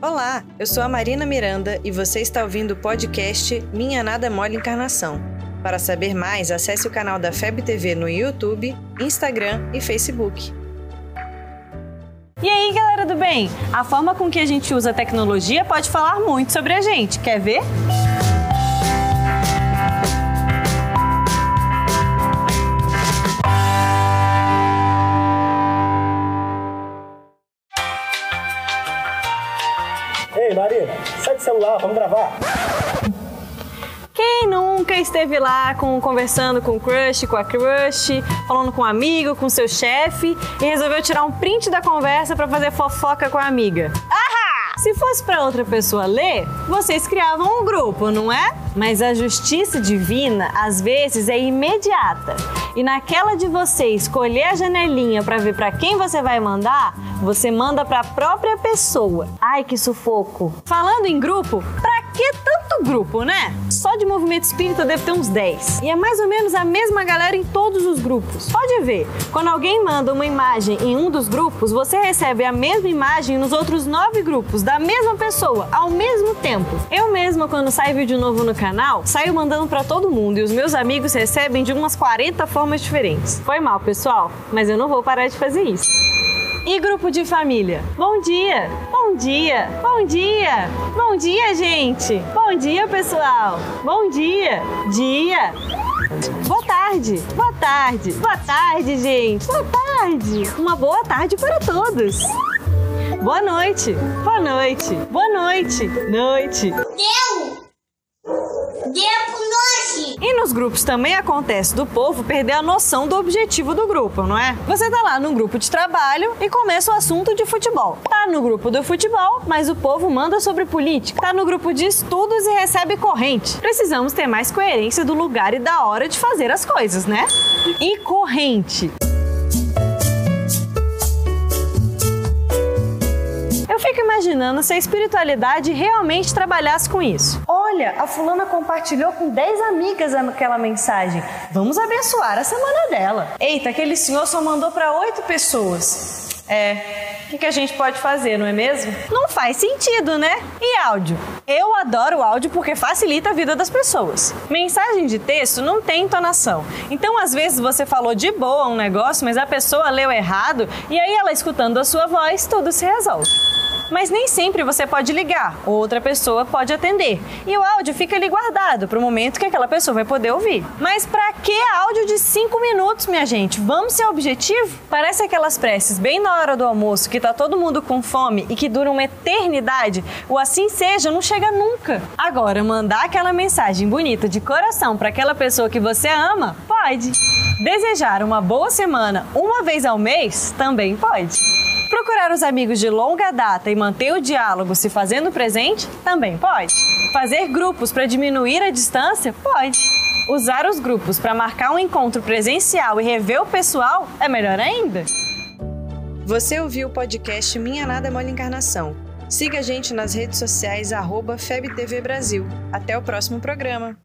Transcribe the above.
Olá, eu sou a Marina Miranda e você está ouvindo o podcast Minha Nada Mole Encarnação. Para saber mais, acesse o canal da FEB TV no YouTube, Instagram e Facebook. E aí, galera do bem? A forma com que a gente usa a tecnologia pode falar muito sobre a gente. Quer ver? Ei, celular, vamos gravar. Quem nunca esteve lá com, conversando com o crush, com a crush, falando com um amigo, com seu chefe e resolveu tirar um print da conversa para fazer fofoca com a amiga? Ahá! Se fosse para outra pessoa ler, vocês criavam um grupo, não é? Mas a justiça divina às vezes é imediata. E naquela de você escolher a janelinha para ver para quem você vai mandar, você manda para a própria pessoa. Ai, que sufoco. Falando em grupo, pra que tanto grupo, né? Só de movimento espírita deve ter uns 10. E é mais ou menos a mesma galera em todos os grupos. Pode ver, quando alguém manda uma imagem em um dos grupos, você recebe a mesma imagem nos outros nove grupos da mesma pessoa ao mesmo tempo. Eu mesma, quando sai vídeo novo no canal, saio mandando para todo mundo e os meus amigos recebem de umas 40 formas diferentes. Foi mal, pessoal, mas eu não vou parar de fazer isso. E grupo de família? Bom dia! Bom dia! Bom dia! Bom dia, gente! Bom dia, pessoal! Bom dia! Dia! Boa tarde! Boa tarde! Boa tarde, gente! Boa tarde! Uma boa tarde para todos! Boa noite! Boa noite! Boa noite! Noite! Deu! Nós! E nos grupos também acontece do povo perder a noção do objetivo do grupo, não é? Você tá lá num grupo de trabalho e começa o assunto de futebol. Tá no grupo do futebol, mas o povo manda sobre política. Tá no grupo de estudos e recebe corrente. Precisamos ter mais coerência do lugar e da hora de fazer as coisas, né? E corrente. Eu fico imaginando se a espiritualidade realmente trabalhasse com isso. Olha, a fulana compartilhou com 10 amigas aquela mensagem. Vamos abençoar a semana dela. Eita, aquele senhor só mandou para 8 pessoas. É, o que, que a gente pode fazer, não é mesmo? Não faz sentido, né? E áudio? Eu adoro áudio porque facilita a vida das pessoas. Mensagem de texto não tem entonação. Então, às vezes, você falou de boa um negócio, mas a pessoa leu errado e aí ela escutando a sua voz, tudo se resolve. Mas nem sempre você pode ligar, outra pessoa pode atender. E o áudio fica ali guardado para o momento que aquela pessoa vai poder ouvir. Mas para que áudio de 5 minutos, minha gente? Vamos ser objetivo? Parece aquelas preces bem na hora do almoço que tá todo mundo com fome e que duram uma eternidade. O assim seja não chega nunca. Agora, mandar aquela mensagem bonita de coração para aquela pessoa que você ama, pode. Desejar uma boa semana uma vez ao mês também pode. Procurar os amigos de longa data e manter o diálogo se fazendo presente também pode. Fazer grupos para diminuir a distância pode. Usar os grupos para marcar um encontro presencial e rever o pessoal é melhor ainda. Você ouviu o podcast Minha Nada Mole Encarnação. Siga a gente nas redes sociais, FebTV Brasil. Até o próximo programa.